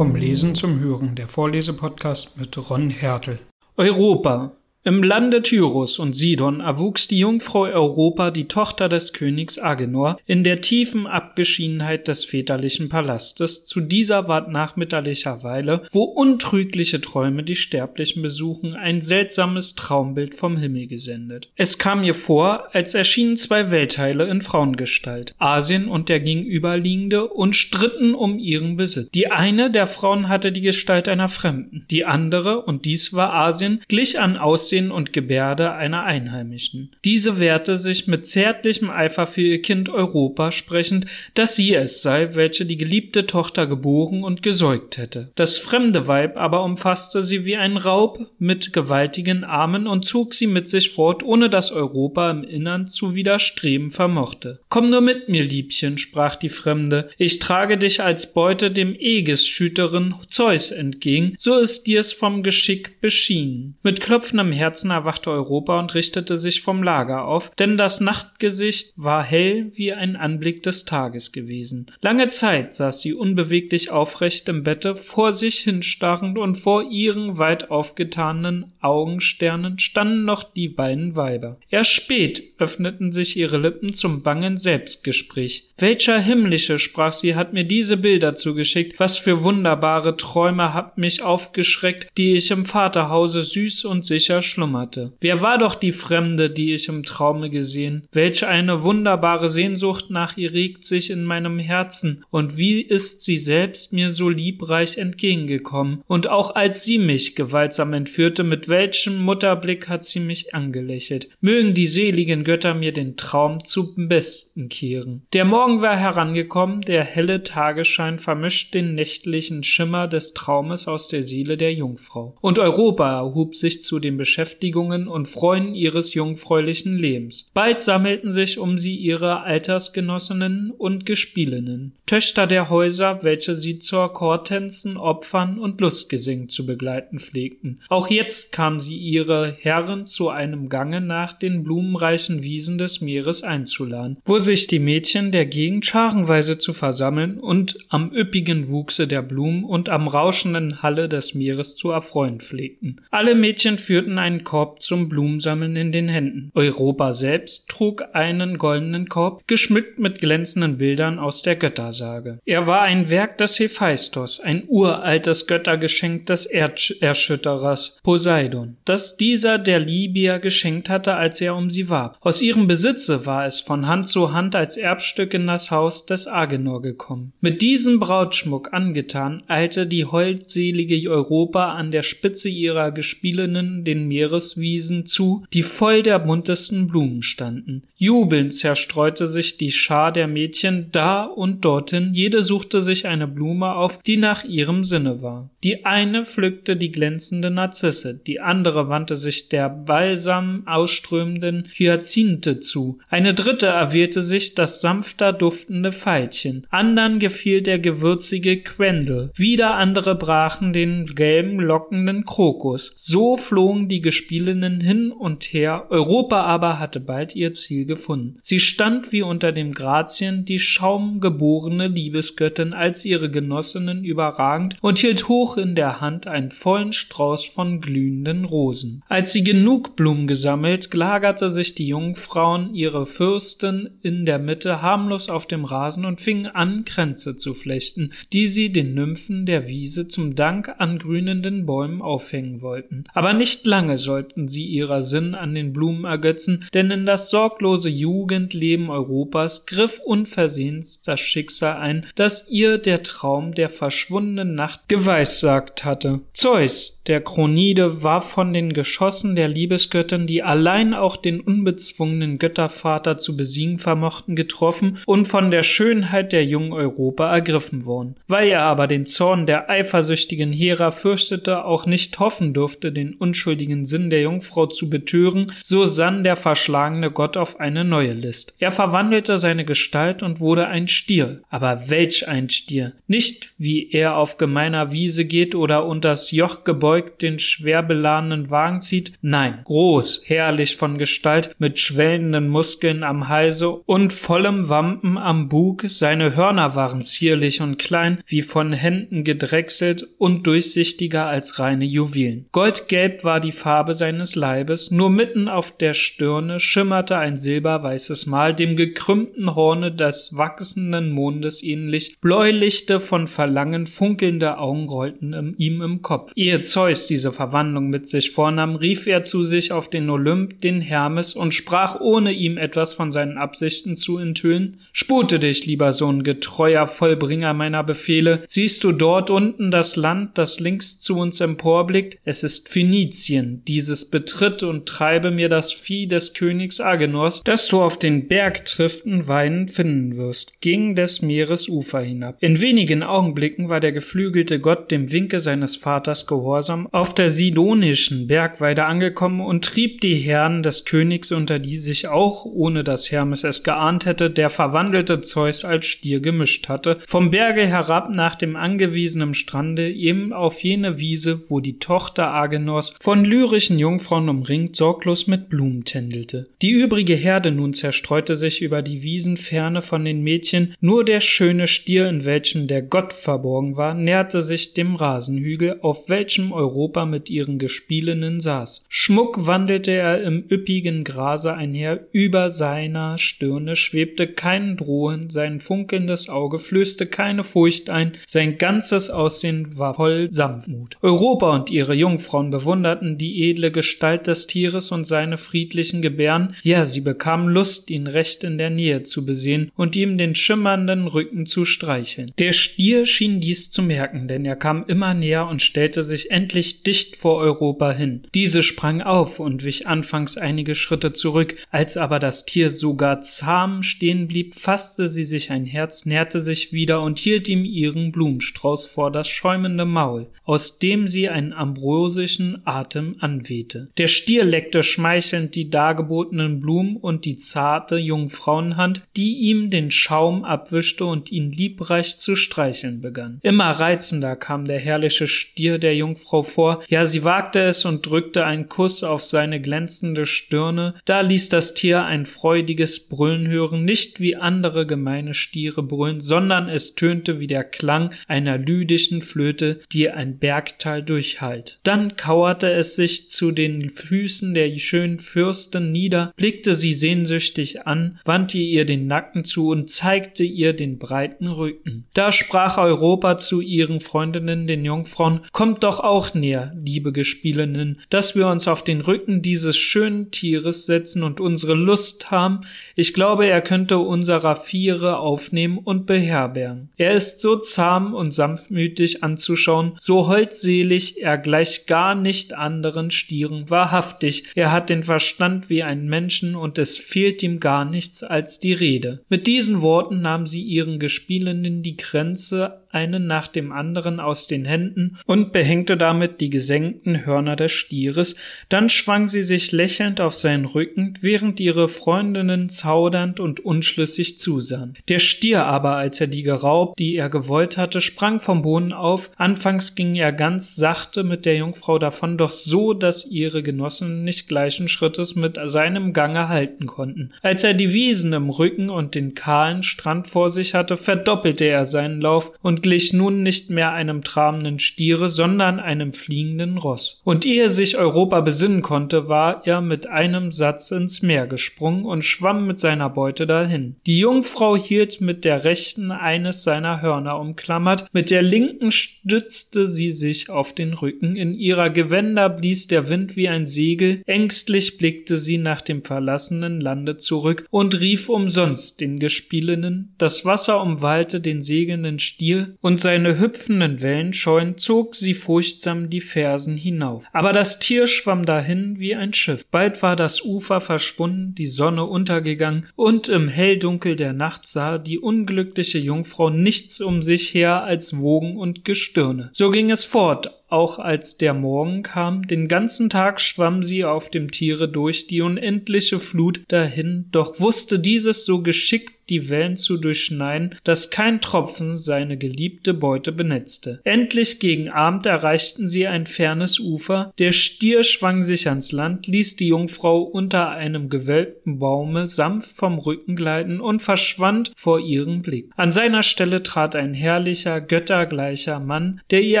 Vom Lesen zum Hören, der Vorlesepodcast mit Ron Hertel. Europa. Im Lande Tyrus und Sidon erwuchs die Jungfrau Europa, die Tochter des Königs Agenor, in der tiefen Abgeschiedenheit des väterlichen Palastes. Zu dieser ward nach mitterlicher Weile, wo untrügliche Träume die Sterblichen besuchen, ein seltsames Traumbild vom Himmel gesendet. Es kam ihr vor, als erschienen zwei Weltteile in Frauengestalt, Asien und der gegenüberliegende, und stritten um ihren Besitz. Die eine der Frauen hatte die Gestalt einer Fremden, die andere, und dies war Asien, glich an Aussehen Aussehen und Gebärde einer Einheimischen. Diese wehrte sich mit zärtlichem Eifer für ihr Kind Europa sprechend, dass sie es sei, welche die geliebte Tochter geboren und gesäugt hätte. Das fremde Weib aber umfasste sie wie ein Raub mit gewaltigen Armen und zog sie mit sich fort, ohne dass Europa im Innern zu widerstreben vermochte. Komm nur mit mir, Liebchen, sprach die Fremde, ich trage dich als Beute dem Ägis-Schüterin Zeus entgegen, so ist dir's vom Geschick beschienen. Mit klopfendem Herzen erwachte Europa und richtete sich vom Lager auf, denn das Nachtgesicht war hell wie ein Anblick des Tages gewesen. Lange Zeit saß sie unbeweglich aufrecht im Bette, vor sich hinstarrend und vor ihren weit aufgetanen Augensternen standen noch die beiden Weiber. Erst spät öffneten sich ihre Lippen zum bangen Selbstgespräch. Welcher himmlische, sprach sie, hat mir diese Bilder zugeschickt, was für wunderbare Träume habt mich aufgeschreckt, die ich im Vaterhause süß und sicher schlummerte. Wer war doch die Fremde, die ich im Traume gesehen? Welch eine wunderbare Sehnsucht nach ihr regt sich in meinem Herzen, und wie ist sie selbst mir so liebreich entgegengekommen, und auch als sie mich gewaltsam entführte, mit welchem Mutterblick hat sie mich angelächelt. Mögen die seligen Götter mir den Traum zu Besten kehren. Der Morgen war herangekommen, der helle Tagesschein vermischt den nächtlichen Schimmer des Traumes aus der Seele der Jungfrau. Und Europa erhub sich zu den Beschäftigungen Beschäftigungen und Freuden ihres jungfräulichen Lebens. Bald sammelten sich um sie ihre Altersgenossinnen und Gespielinnen, Töchter der Häuser, welche sie zur Chortänzen, Opfern und Lustgesingen zu begleiten pflegten. Auch jetzt kamen sie ihre Herren zu einem Gange nach den blumenreichen Wiesen des Meeres einzuladen, wo sich die Mädchen der Gegend scharenweise zu versammeln und am üppigen Wuchse der Blumen und am rauschenden Halle des Meeres zu erfreuen pflegten. Alle Mädchen führten ein einen Korb zum Blumensammeln in den Händen. Europa selbst trug einen goldenen Korb, geschmückt mit glänzenden Bildern aus der Göttersage. Er war ein Werk des Hephaistos, ein uraltes Göttergeschenk des Erderschütterers Poseidon, das dieser der Libyer geschenkt hatte, als er um sie warb. Aus ihrem Besitze war es von Hand zu Hand als Erbstück in das Haus des Agenor gekommen. Mit diesem Brautschmuck angetan, eilte die holdselige Europa an der Spitze ihrer Gespielinnen den Meer Meereswiesen zu, die voll der buntesten Blumen standen. Jubelnd zerstreute sich die Schar der Mädchen da und dorthin, jede suchte sich eine Blume auf, die nach ihrem Sinne war. Die eine pflückte die glänzende Narzisse, die andere wandte sich der balsam ausströmenden Hyazinthe zu, eine dritte erwählte sich das sanfter duftende Veilchen, andern gefiel der gewürzige Quendel, wieder andere brachen den gelben lockenden Krokus. So flogen die Gespielinnen hin und her, Europa aber hatte bald ihr Ziel gefunden. Sie stand wie unter dem Grazien die schaumgeborene Liebesgöttin als ihre Genossinnen überragend und hielt hoch in der Hand einen vollen Strauß von glühenden Rosen. Als sie genug Blumen gesammelt, lagerte sich die Jungfrauen ihre Fürsten in der Mitte harmlos auf dem Rasen und fingen an, Kränze zu flechten, die sie den Nymphen der Wiese zum Dank an grünenden Bäumen aufhängen wollten. Aber nicht lange sollten sie ihrer Sinn an den Blumen ergötzen, denn in das sorglose Jugendleben Europas griff unversehens das Schicksal ein, das ihr der Traum der verschwundenen Nacht geweissagt hatte. Zeus, der Kronide, war von den Geschossen der Liebesgöttin, die allein auch den unbezwungenen Göttervater zu besiegen vermochten, getroffen und von der Schönheit der jungen Europa ergriffen worden. Weil er aber den Zorn der eifersüchtigen Hera fürchtete, auch nicht hoffen durfte, den unschuldigen Sinn der Jungfrau zu betören, so sann der verschlagene Gott auf eine neue List. Er verwandelte seine Gestalt und wurde ein Stier. Aber welch ein Stier! Nicht wie er auf gemeiner Wiese geht oder unters Joch gebeugt den schwer beladenen Wagen zieht, nein, groß, herrlich von Gestalt, mit schwellenden Muskeln am Halse und vollem Wampen am Bug, seine Hörner waren zierlich und klein, wie von Händen gedrechselt und durchsichtiger als reine Juwelen. Goldgelb war die Farbe seines Leibes, nur mitten auf der Stirne schimmerte ein silberweißes Mal, dem gekrümmten Horne des wachsenden Mondes ähnlich, bläulichte von Verlangen funkelnde Augen rollten ihm im Kopf. Ehe Zeus diese Verwandlung mit sich vornahm, rief er zu sich auf den Olymp den Hermes und sprach, ohne ihm etwas von seinen Absichten zu enthüllen, Spute dich, lieber Sohn, getreuer Vollbringer meiner Befehle, siehst du dort unten das Land, das links zu uns emporblickt? Es ist Phönizien, dieses betritt und treibe mir das Vieh des Königs Agenors, das du auf den Bergtriften weinend finden wirst, ging des Meeres Ufer hinab. In wenigen Augenblicken war der geflügelte Gott dem Winke seines Vaters gehorsam auf der sidonischen Bergweide angekommen und trieb die Herren des Königs, unter die sich auch, ohne dass Hermes es geahnt hätte, der verwandelte Zeus als Stier gemischt hatte, vom Berge herab nach dem angewiesenen Strande eben auf jene Wiese, wo die Tochter Agenors von lyrischen Jungfrauen umringt sorglos mit Blumen tändelte. Die übrige Herde nun zerstreute sich über die Wiesen ferne von den Mädchen, nur der schöne Stier, in welchem der Gott verborgen war, näherte sich dem Rasenhügel, auf welchem Europa mit ihren Gespielinnen saß. Schmuck wandelte er im üppigen Grase einher, über seiner Stirne schwebte kein Drohen, sein funkelndes Auge flößte keine Furcht ein, sein ganzes Aussehen war voll Sanftmut. Europa und ihre Jungfrauen bewunderten die edle Gestalt des Tieres und seine friedlichen Gebärden, ja, sie bekamen Lust, ihn recht in der Nähe zu besehen und ihm den schimmernden Rücken zu streicheln. Der Stier schien dies zu merken, denn er kam immer näher und stellte sich endlich dicht vor Europa hin. Diese sprang auf und wich anfangs einige Schritte zurück, als aber das Tier sogar zahm stehen blieb, fasste sie sich ein Herz, näherte sich wieder und hielt ihm ihren Blumenstrauß vor das schäumende Maul, aus dem sie einen ambrosischen Atem anwehte. Der Stier leckte schmeichelnd die dargebotenen Blumen und die zarte Jungfrauenhand, die ihm den Schaum abwischte und ihn liebreich zu streicheln begann. Immer reizender kam der herrliche Stier der Jungfrau vor, ja sie wagte es und drückte einen Kuss auf seine glänzende Stirne, da ließ das Tier ein freudiges Brüllen hören, nicht wie andere gemeine Stiere brüllen, sondern es tönte wie der Klang einer lydischen Flöte, die ein Bergtal durchhallt. Dann kauerte es sich zu den Füßen der schönen Fürsten nieder, blickte sie sehnsüchtig an, wandte ihr den Nacken zu und zeigte ihr den breiten Rücken. Da sprach Europa zu ihren Freundinnen, den Jungfrauen, kommt doch auch näher, liebe Gespielinnen, dass wir uns auf den Rücken dieses schönen Tieres setzen und unsere Lust haben. Ich glaube, er könnte unserer Viere aufnehmen und beherbergen. Er ist so zahm und sanftmütig anzuschauen, so holdselig, er gleicht gar nicht anderen Stieren wahrhaftig. Er hat den Verstand wie ein Menschen und es fehlt ihm gar nichts als die Rede. Mit diesen Worten nahm sie ihren Gespielenden die Grenze einen nach dem anderen aus den Händen und behängte damit die gesenkten Hörner des Stieres, dann schwang sie sich lächelnd auf seinen Rücken, während ihre Freundinnen zaudernd und unschlüssig zusahen. Der Stier aber, als er die geraubt, die er gewollt hatte, sprang vom Boden auf, anfangs ging er ganz sachte mit der Jungfrau davon, doch so, dass ihre Genossen nicht gleichen Schrittes mit seinem Gange halten konnten. Als er die Wiesen im Rücken und den kahlen Strand vor sich hatte, verdoppelte er seinen Lauf und glich nun nicht mehr einem trabenden Stiere, sondern einem fliegenden Ross. Und ehe sich Europa besinnen konnte, war er mit einem Satz ins Meer gesprungen und schwamm mit seiner Beute dahin. Die Jungfrau hielt mit der rechten eines seiner Hörner umklammert, mit der linken stützte sie sich auf den Rücken, in ihrer Gewänder blies der Wind wie ein Segel, ängstlich blickte sie nach dem verlassenen Lande zurück und rief umsonst den Gespielinnen, das Wasser umwallte den segelnden Stier, und seine hüpfenden Wellenscheuen zog sie furchtsam die Fersen hinauf. Aber das Tier schwamm dahin wie ein Schiff. Bald war das Ufer verschwunden, die Sonne untergegangen, und im Helldunkel der Nacht sah die unglückliche Jungfrau nichts um sich her als Wogen und Gestirne. So ging es fort, auch als der Morgen kam, den ganzen Tag schwamm sie auf dem Tiere durch die unendliche Flut dahin, doch wusste dieses so geschickt die Wellen zu durchschneiden, dass kein Tropfen seine geliebte Beute benetzte. Endlich gegen Abend erreichten sie ein fernes Ufer, der Stier schwang sich ans Land, ließ die Jungfrau unter einem gewölbten Baume sanft vom Rücken gleiten und verschwand vor ihrem Blick. An seiner Stelle trat ein herrlicher, göttergleicher Mann, der ihr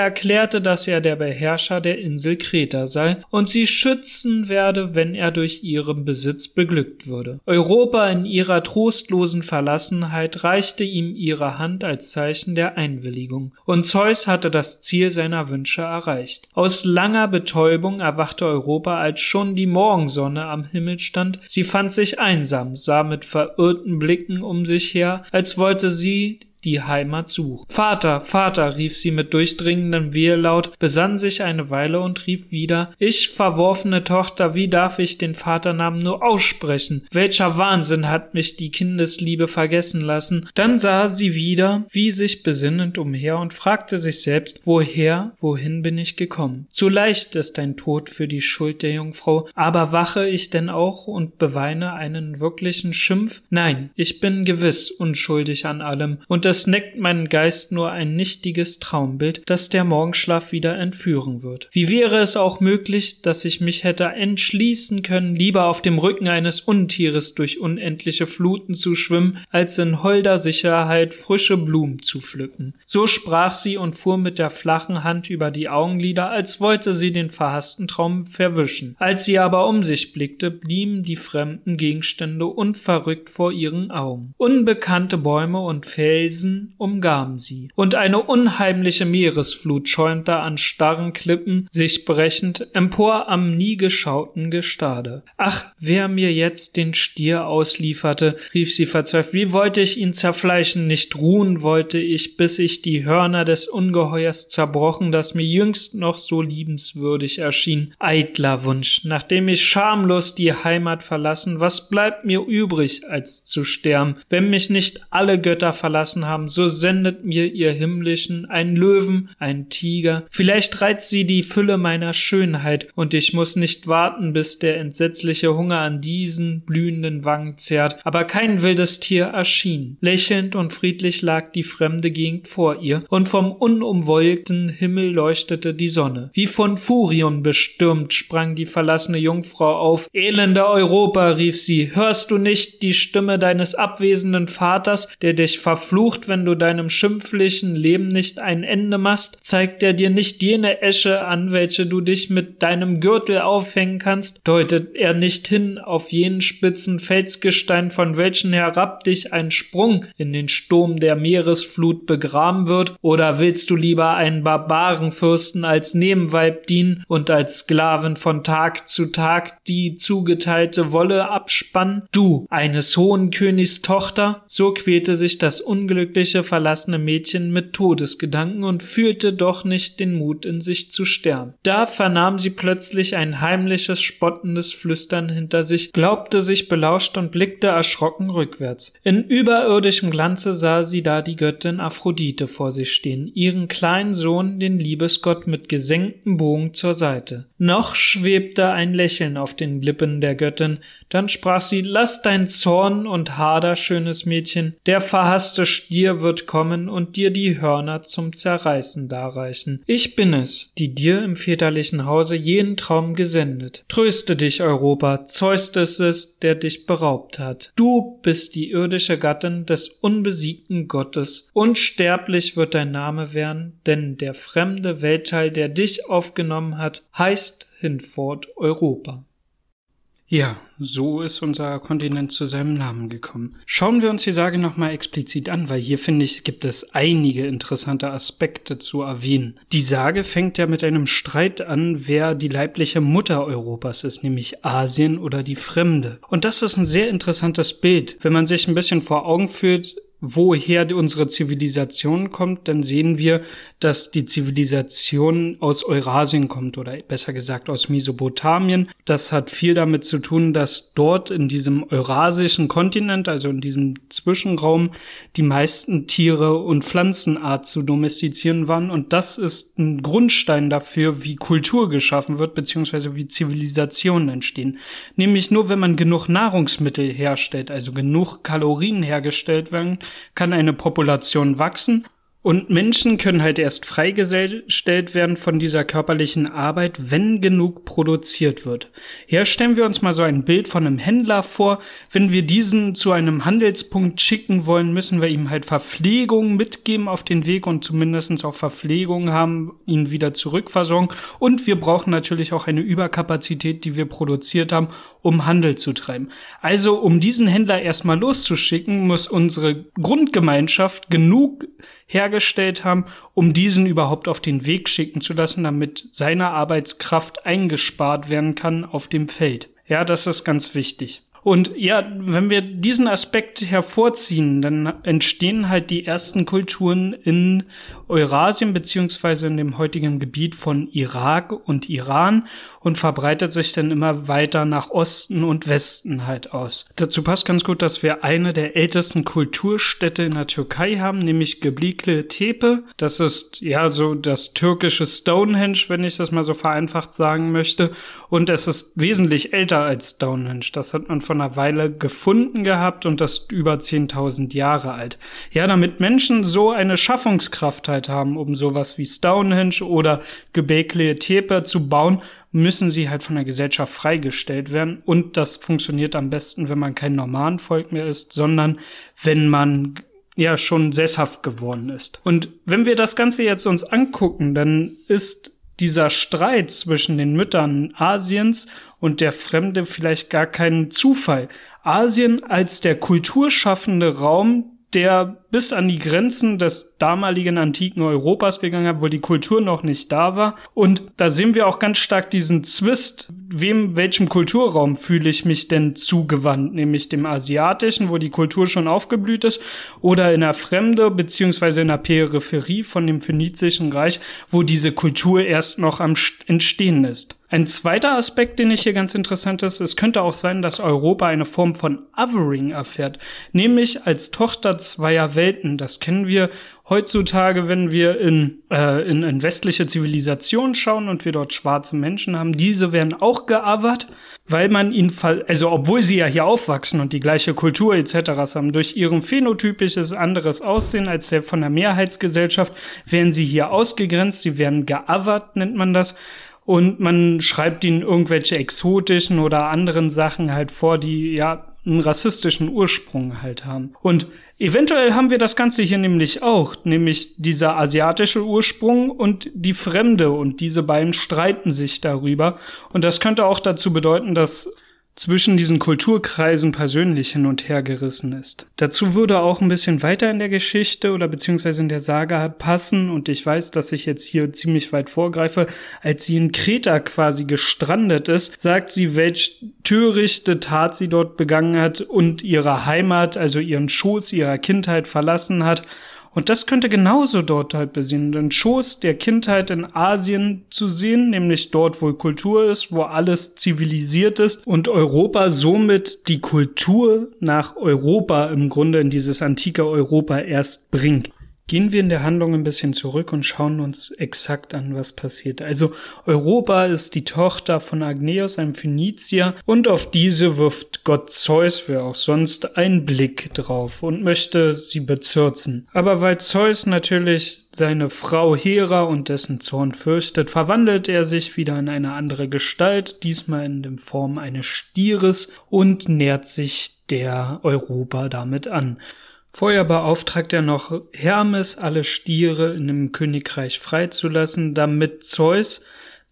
erklärte, dass er der Beherrscher der Insel Kreta sei und sie schützen werde, wenn er durch ihren Besitz beglückt würde. Europa in ihrer trostlosen Ver Verlassenheit reichte ihm ihre Hand als Zeichen der Einwilligung, und Zeus hatte das Ziel seiner Wünsche erreicht. Aus langer Betäubung erwachte Europa, als schon die Morgensonne am Himmel stand. Sie fand sich einsam, sah mit verirrten Blicken um sich her, als wollte sie die Heimat sucht. Vater, Vater, rief sie mit durchdringendem Wehelaut, besann sich eine Weile und rief wieder, ich, verworfene Tochter, wie darf ich den Vaternamen nur aussprechen? Welcher Wahnsinn hat mich die Kindesliebe vergessen lassen? Dann sah sie wieder, wie sich besinnend umher und fragte sich selbst, woher, wohin bin ich gekommen? Zu leicht ist ein Tod für die Schuld der Jungfrau, aber wache ich denn auch und beweine einen wirklichen Schimpf? Nein, ich bin gewiss unschuldig an allem, und es neckt meinen Geist nur ein nichtiges Traumbild, das der Morgenschlaf wieder entführen wird. Wie wäre es auch möglich, dass ich mich hätte entschließen können, lieber auf dem Rücken eines Untieres durch unendliche Fluten zu schwimmen, als in holder Sicherheit frische Blumen zu pflücken. So sprach sie und fuhr mit der flachen Hand über die Augenlider, als wollte sie den verhassten Traum verwischen. Als sie aber um sich blickte, blieben die fremden Gegenstände unverrückt vor ihren Augen. Unbekannte Bäume und Felsen Felsen umgaben sie, und eine unheimliche Meeresflut schäumte an starren Klippen, sich brechend empor am nie geschauten Gestade. Ach, wer mir jetzt den Stier auslieferte, rief sie verzweifelt, wie wollte ich ihn zerfleischen, nicht ruhen wollte ich, bis ich die Hörner des Ungeheuers zerbrochen, das mir jüngst noch so liebenswürdig erschien. Eitler Wunsch, nachdem ich schamlos die Heimat verlassen, was bleibt mir übrig, als zu sterben, wenn mich nicht alle Götter verlassen haben, so sendet mir ihr Himmlischen ein Löwen, ein Tiger. Vielleicht reizt sie die Fülle meiner Schönheit, und ich muss nicht warten, bis der entsetzliche Hunger an diesen blühenden Wangen zerrt. Aber kein wildes Tier erschien. Lächelnd und friedlich lag die fremde Gegend vor ihr, und vom unumwolkten Himmel leuchtete die Sonne. Wie von Furien bestürmt sprang die verlassene Jungfrau auf. Elender Europa, rief sie, hörst du nicht die Stimme deines abwesenden Vaters, der dich verflucht versucht, wenn du deinem schimpflichen Leben nicht ein Ende machst, zeigt er dir nicht jene Esche an, welche du dich mit deinem Gürtel aufhängen kannst, deutet er nicht hin auf jenen spitzen Felsgestein, von welchen herab dich ein Sprung in den Sturm der Meeresflut begraben wird, oder willst du lieber einen Barbarenfürsten als Nebenweib dienen und als Sklavin von Tag zu Tag die zugeteilte Wolle abspannen? Du, eines hohen Königs Tochter? So quälte sich das Unglück unglückliche verlassene Mädchen mit Todesgedanken und fühlte doch nicht den Mut in sich zu sterben. Da vernahm sie plötzlich ein heimliches, spottendes Flüstern hinter sich, glaubte sich belauscht und blickte erschrocken rückwärts. In überirdischem Glanze sah sie da die Göttin Aphrodite vor sich stehen, ihren kleinen Sohn, den Liebesgott, mit gesenktem Bogen zur Seite. Noch schwebte ein Lächeln auf den Lippen der Göttin, dann sprach sie, lass dein Zorn und Hader, schönes Mädchen, der verhasste Stier wird kommen und dir die Hörner zum Zerreißen darreichen. Ich bin es, die dir im väterlichen Hause jenen Traum gesendet. Tröste dich, Europa, Zeus ist es, der dich beraubt hat. Du bist die irdische Gattin des unbesiegten Gottes. Unsterblich wird dein Name werden, denn der fremde Weltteil, der dich aufgenommen hat, heißt hinfort Europa. Ja, so ist unser Kontinent zu seinem Namen gekommen. Schauen wir uns die Sage nochmal explizit an, weil hier finde ich, gibt es einige interessante Aspekte zu erwähnen. Die Sage fängt ja mit einem Streit an, wer die leibliche Mutter Europas ist, nämlich Asien oder die Fremde. Und das ist ein sehr interessantes Bild, wenn man sich ein bisschen vor Augen führt, woher unsere Zivilisation kommt, dann sehen wir, dass die Zivilisation aus Eurasien kommt oder besser gesagt aus Mesopotamien. Das hat viel damit zu tun, dass dort in diesem eurasischen Kontinent, also in diesem Zwischenraum, die meisten Tiere und Pflanzenart zu domestizieren waren. Und das ist ein Grundstein dafür, wie Kultur geschaffen wird, beziehungsweise wie Zivilisationen entstehen. Nämlich nur, wenn man genug Nahrungsmittel herstellt, also genug Kalorien hergestellt werden, kann eine Population wachsen und Menschen können halt erst freigestellt werden von dieser körperlichen Arbeit, wenn genug produziert wird. Hier stellen wir uns mal so ein Bild von einem Händler vor. Wenn wir diesen zu einem Handelspunkt schicken wollen, müssen wir ihm halt Verpflegung mitgeben auf den Weg und zumindestens auch Verpflegung haben, ihn wieder zurückversorgen. Und wir brauchen natürlich auch eine Überkapazität, die wir produziert haben, um Handel zu treiben. Also, um diesen Händler erstmal loszuschicken, muss unsere Grundgemeinschaft genug hergestellt haben, um diesen überhaupt auf den Weg schicken zu lassen, damit seine Arbeitskraft eingespart werden kann auf dem Feld. Ja, das ist ganz wichtig. Und ja, wenn wir diesen Aspekt hervorziehen, dann entstehen halt die ersten Kulturen in Eurasien beziehungsweise in dem heutigen Gebiet von Irak und Iran und verbreitet sich dann immer weiter nach Osten und Westen halt aus. Dazu passt ganz gut, dass wir eine der ältesten Kulturstädte in der Türkei haben, nämlich Geblikle Tepe. Das ist ja so das türkische Stonehenge, wenn ich das mal so vereinfacht sagen möchte. Und es ist wesentlich älter als Stonehenge. Das hat man vor einer Weile gefunden gehabt und das ist über 10.000 Jahre alt. Ja, damit Menschen so eine Schaffungskraft halt haben, um sowas wie Stonehenge oder Gebekle Tepe zu bauen, müssen sie halt von der Gesellschaft freigestellt werden. Und das funktioniert am besten, wenn man kein normalen Volk mehr ist, sondern wenn man ja schon sesshaft geworden ist. Und wenn wir das Ganze jetzt uns angucken, dann ist dieser Streit zwischen den Müttern Asiens und der Fremde vielleicht gar kein Zufall. Asien als der kulturschaffende Raum, der bis an die Grenzen des damaligen antiken Europas gegangen hat, wo die Kultur noch nicht da war. Und da sehen wir auch ganz stark diesen Zwist, wem, welchem Kulturraum fühle ich mich denn zugewandt, nämlich dem asiatischen, wo die Kultur schon aufgeblüht ist, oder in der Fremde, beziehungsweise in der Peripherie von dem phönizischen Reich, wo diese Kultur erst noch am Entstehen ist. Ein zweiter Aspekt, den ich hier ganz interessant ist, es könnte auch sein, dass Europa eine Form von Othering erfährt, nämlich als Tochter zweier Welten. Das kennen wir heutzutage, wenn wir in, äh, in, in westliche Zivilisationen schauen und wir dort schwarze Menschen haben. Diese werden auch geothert, weil man ihn, also obwohl sie ja hier aufwachsen und die gleiche Kultur etc. haben, durch ihren phänotypisches anderes Aussehen als der von der Mehrheitsgesellschaft, werden sie hier ausgegrenzt, sie werden geothert, nennt man das und man schreibt ihnen irgendwelche exotischen oder anderen Sachen halt vor, die ja einen rassistischen Ursprung halt haben. Und eventuell haben wir das Ganze hier nämlich auch, nämlich dieser asiatische Ursprung und die Fremde und diese beiden streiten sich darüber. Und das könnte auch dazu bedeuten, dass zwischen diesen Kulturkreisen persönlich hin und her gerissen ist. Dazu würde auch ein bisschen weiter in der Geschichte oder beziehungsweise in der Saga passen und ich weiß, dass ich jetzt hier ziemlich weit vorgreife, als sie in Kreta quasi gestrandet ist, sagt sie, welch törichte Tat sie dort begangen hat und ihre Heimat, also ihren Schoß ihrer Kindheit verlassen hat und das könnte genauso dort halt basieren, den Schoß der Kindheit in Asien zu sehen, nämlich dort, wo Kultur ist, wo alles zivilisiert ist und Europa somit die Kultur nach Europa im Grunde in dieses antike Europa erst bringt. Gehen wir in der Handlung ein bisschen zurück und schauen uns exakt an, was passiert. Also Europa ist die Tochter von Agneus, einem Phönizier, und auf diese wirft Gott Zeus, wer auch sonst, einen Blick drauf und möchte sie bezürzen. Aber weil Zeus natürlich seine Frau Hera und dessen Zorn fürchtet, verwandelt er sich wieder in eine andere Gestalt, diesmal in der Form eines Stieres und nähert sich der Europa damit an. Vorher beauftragt er noch Hermes, alle Stiere in dem Königreich freizulassen, damit Zeus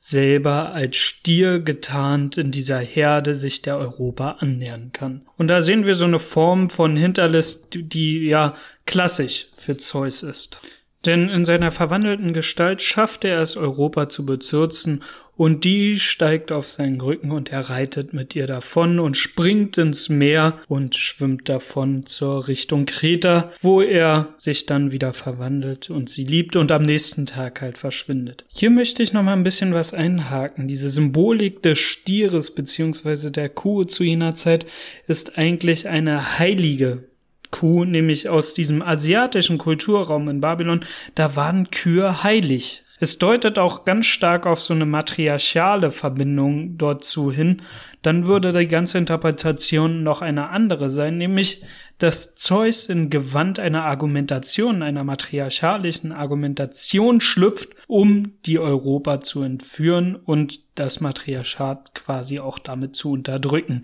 selber als Stier getarnt in dieser Herde sich der Europa annähern kann. Und da sehen wir so eine Form von Hinterlist, die ja klassisch für Zeus ist. Denn in seiner verwandelten Gestalt schafft er es, Europa zu bezürzen und die steigt auf seinen Rücken und er reitet mit ihr davon und springt ins Meer und schwimmt davon zur Richtung Kreta, wo er sich dann wieder verwandelt und sie liebt und am nächsten Tag halt verschwindet. Hier möchte ich noch mal ein bisschen was einhaken. Diese Symbolik des Stieres beziehungsweise der Kuh zu jener Zeit ist eigentlich eine heilige Kuh, nämlich aus diesem asiatischen Kulturraum in Babylon, da waren Kühe heilig. Es deutet auch ganz stark auf so eine matriarchale Verbindung dortzu hin. Dann würde die ganze Interpretation noch eine andere sein, nämlich, dass Zeus in Gewand einer Argumentation, einer matriarchalischen Argumentation schlüpft, um die Europa zu entführen und das Matriarchat quasi auch damit zu unterdrücken.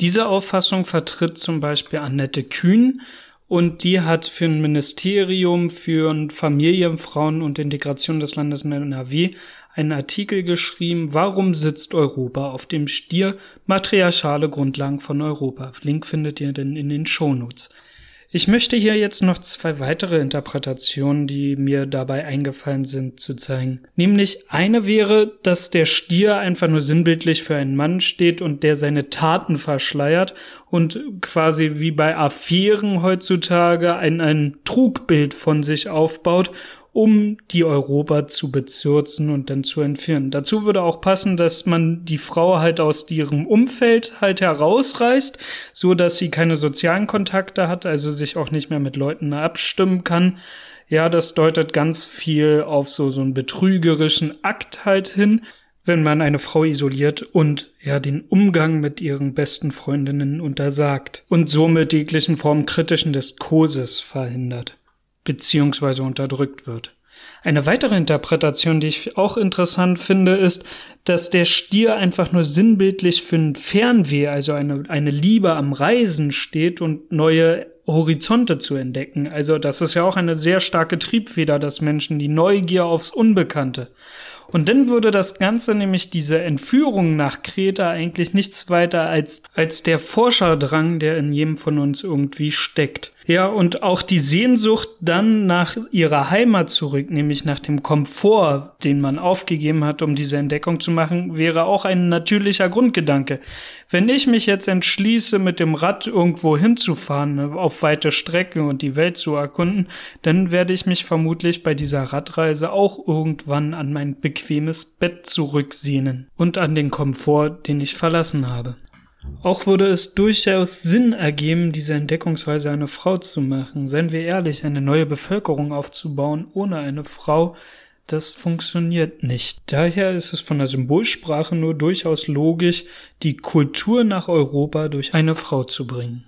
Diese Auffassung vertritt zum Beispiel Annette Kühn, und die hat für ein Ministerium für Familien, Frauen und Integration des Landes NRW einen Artikel geschrieben, warum sitzt Europa auf dem Stier? Matriarchale Grundlagen von Europa. Link findet ihr denn in den Shownotes. Ich möchte hier jetzt noch zwei weitere Interpretationen, die mir dabei eingefallen sind, zu zeigen. Nämlich eine wäre, dass der Stier einfach nur sinnbildlich für einen Mann steht und der seine Taten verschleiert und quasi wie bei Affären heutzutage ein, ein Trugbild von sich aufbaut um die Europa zu bezürzen und dann zu entführen. Dazu würde auch passen, dass man die Frau halt aus ihrem Umfeld halt herausreißt, so dass sie keine sozialen Kontakte hat, also sich auch nicht mehr mit Leuten abstimmen kann. Ja, das deutet ganz viel auf so, so einen betrügerischen Akt halt hin, wenn man eine Frau isoliert und ja den Umgang mit ihren besten Freundinnen untersagt und somit jeglichen Formen kritischen Diskurses verhindert beziehungsweise unterdrückt wird. Eine weitere Interpretation, die ich auch interessant finde, ist, dass der Stier einfach nur sinnbildlich für ein Fernweh, also eine, eine Liebe am Reisen steht und neue Horizonte zu entdecken. Also das ist ja auch eine sehr starke Triebfeder des Menschen, die Neugier aufs Unbekannte. Und dann würde das Ganze nämlich diese Entführung nach Kreta eigentlich nichts weiter als, als der Forscherdrang, der in jedem von uns irgendwie steckt. Ja, und auch die Sehnsucht dann nach ihrer Heimat zurück, nämlich nach dem Komfort, den man aufgegeben hat, um diese Entdeckung zu machen, wäre auch ein natürlicher Grundgedanke. Wenn ich mich jetzt entschließe, mit dem Rad irgendwo hinzufahren, ne, auf weite Strecken und die Welt zu erkunden, dann werde ich mich vermutlich bei dieser Radreise auch irgendwann an mein bequemes Bett zurücksehnen und an den Komfort, den ich verlassen habe. Auch würde es durchaus Sinn ergeben, diese Entdeckungsweise eine Frau zu machen. Seien wir ehrlich, eine neue Bevölkerung aufzubauen ohne eine Frau, das funktioniert nicht. Daher ist es von der Symbolsprache nur durchaus logisch, die Kultur nach Europa durch eine Frau zu bringen.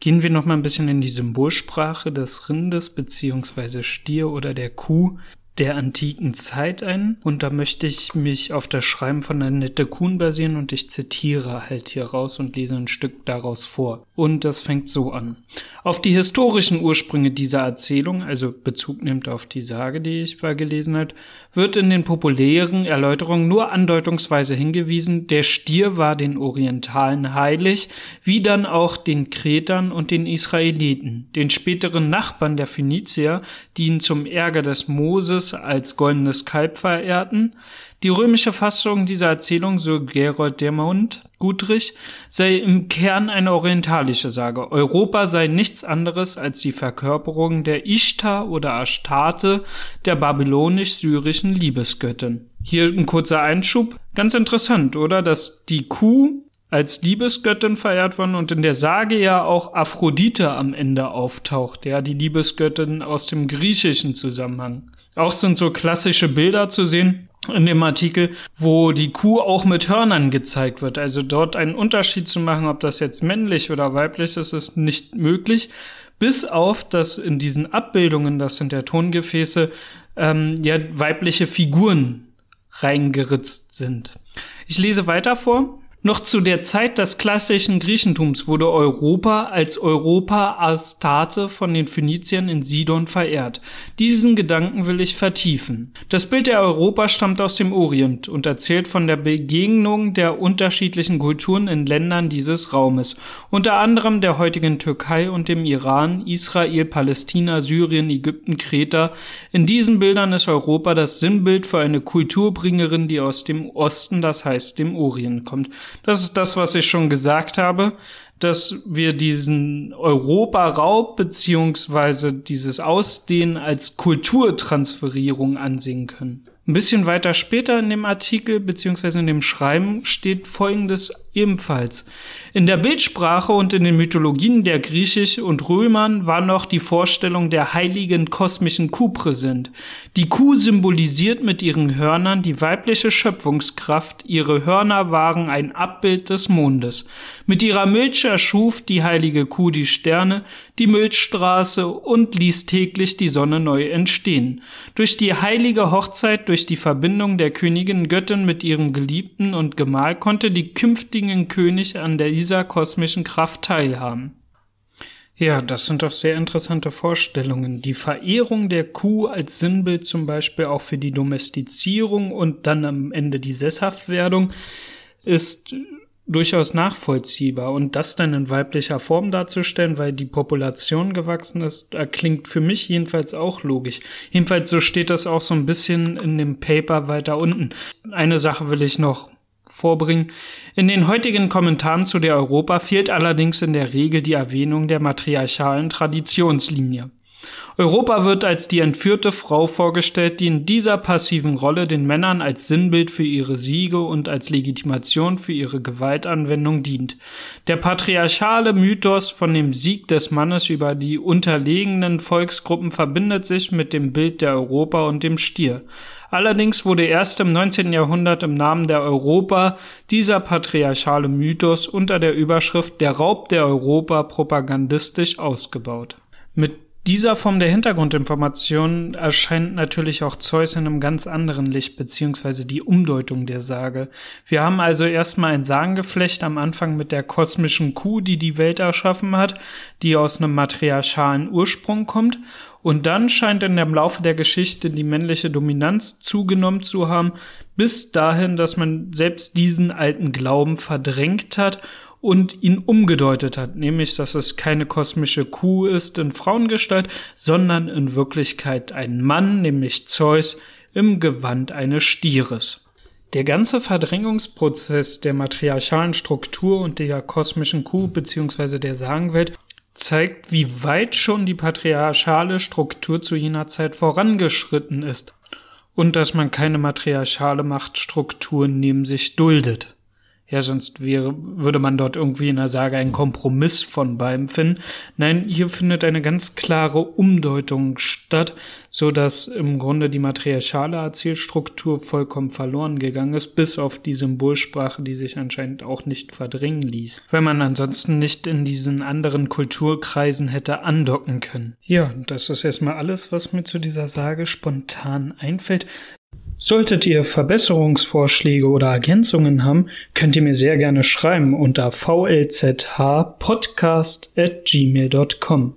Gehen wir noch mal ein bisschen in die Symbolsprache des Rindes beziehungsweise Stier oder der Kuh der antiken Zeit ein und da möchte ich mich auf das Schreiben von Annette Kuhn basieren und ich zitiere halt hier raus und lese ein Stück daraus vor. Und das fängt so an. Auf die historischen Ursprünge dieser Erzählung, also Bezug nimmt auf die Sage, die ich gelesen hat, wird in den populären Erläuterungen nur andeutungsweise hingewiesen, der Stier war den Orientalen heilig, wie dann auch den Kretern und den Israeliten, den späteren Nachbarn der Phönizier, die ihn zum Ärger des Moses als goldenes Kalb verehrten, die römische Fassung dieser Erzählung, so Gerold Dermont Gutrich, sei im Kern eine orientalische Sage. Europa sei nichts anderes als die Verkörperung der Ishtar oder Ashtarte, der babylonisch-syrischen Liebesgöttin. Hier ein kurzer Einschub. Ganz interessant, oder? Dass die Kuh als Liebesgöttin verehrt worden und in der Sage ja auch Aphrodite am Ende auftaucht, ja, die Liebesgöttin aus dem griechischen Zusammenhang. Auch sind so klassische Bilder zu sehen, in dem Artikel, wo die Kuh auch mit Hörnern gezeigt wird. Also dort einen Unterschied zu machen, ob das jetzt männlich oder weiblich ist, ist nicht möglich. Bis auf, dass in diesen Abbildungen, das sind ja Tongefäße, ähm, ja weibliche Figuren reingeritzt sind. Ich lese weiter vor. Noch zu der Zeit des klassischen Griechentums wurde Europa als Europa Astarte von den Phöniziern in Sidon verehrt. Diesen Gedanken will ich vertiefen. Das Bild der Europa stammt aus dem Orient und erzählt von der Begegnung der unterschiedlichen Kulturen in Ländern dieses Raumes, unter anderem der heutigen Türkei und dem Iran, Israel, Palästina, Syrien, Ägypten, Kreta. In diesen Bildern ist Europa das Sinnbild für eine Kulturbringerin, die aus dem Osten, das heißt dem Orient kommt. Das ist das, was ich schon gesagt habe, dass wir diesen Europaraub beziehungsweise dieses Ausdehnen als Kulturtransferierung ansehen können. Ein bisschen weiter später in dem Artikel beziehungsweise in dem Schreiben steht Folgendes ebenfalls. In der Bildsprache und in den Mythologien der Griechisch und Römern war noch die Vorstellung der heiligen kosmischen Kuh präsent. Die Kuh symbolisiert mit ihren Hörnern die weibliche Schöpfungskraft, ihre Hörner waren ein Abbild des Mondes. Mit ihrer Milch erschuf die heilige Kuh die Sterne, die Milchstraße und ließ täglich die Sonne neu entstehen. Durch die heilige Hochzeit, durch die Verbindung der Königin Göttin mit ihrem Geliebten und Gemahl konnte die künftige künftigen König an dieser kosmischen Kraft teilhaben. Ja, das sind doch sehr interessante Vorstellungen. Die Verehrung der Kuh als Sinnbild zum Beispiel auch für die Domestizierung und dann am Ende die Sesshaftwerdung ist durchaus nachvollziehbar. Und das dann in weiblicher Form darzustellen, weil die Population gewachsen ist, klingt für mich jedenfalls auch logisch. Jedenfalls so steht das auch so ein bisschen in dem Paper weiter unten. Eine Sache will ich noch vorbringen. In den heutigen Kommentaren zu der Europa fehlt allerdings in der Regel die Erwähnung der matriarchalen Traditionslinie. Europa wird als die entführte Frau vorgestellt, die in dieser passiven Rolle den Männern als Sinnbild für ihre Siege und als Legitimation für ihre Gewaltanwendung dient. Der patriarchale Mythos von dem Sieg des Mannes über die unterlegenen Volksgruppen verbindet sich mit dem Bild der Europa und dem Stier. Allerdings wurde erst im 19. Jahrhundert im Namen der Europa dieser patriarchale Mythos unter der Überschrift Der Raub der Europa propagandistisch ausgebaut. Mit dieser Form der Hintergrundinformation erscheint natürlich auch Zeus in einem ganz anderen Licht, beziehungsweise die Umdeutung der Sage. Wir haben also erstmal ein Sagengeflecht am Anfang mit der kosmischen Kuh, die die Welt erschaffen hat, die aus einem matriarchalen Ursprung kommt und dann scheint in dem Laufe der Geschichte die männliche Dominanz zugenommen zu haben, bis dahin, dass man selbst diesen alten Glauben verdrängt hat und ihn umgedeutet hat, nämlich dass es keine kosmische Kuh ist in Frauengestalt, sondern in Wirklichkeit ein Mann, nämlich Zeus, im Gewand eines Stieres. Der ganze Verdrängungsprozess der matriarchalen Struktur und der kosmischen Kuh bzw. der Sagenwelt zeigt, wie weit schon die patriarchale Struktur zu jener Zeit vorangeschritten ist und dass man keine matriarchale Machtstruktur neben sich duldet. Ja, sonst wäre, würde man dort irgendwie in der Sage einen Kompromiss von beiden finden. Nein, hier findet eine ganz klare Umdeutung statt, so dass im Grunde die matriarchale Erzählstruktur vollkommen verloren gegangen ist, bis auf die Symbolsprache, die sich anscheinend auch nicht verdrängen ließ, weil man ansonsten nicht in diesen anderen Kulturkreisen hätte andocken können. Ja, das ist erstmal alles, was mir zu dieser Sage spontan einfällt. Solltet ihr Verbesserungsvorschläge oder Ergänzungen haben, könnt ihr mir sehr gerne schreiben unter vlzhpodcast.gmail.com.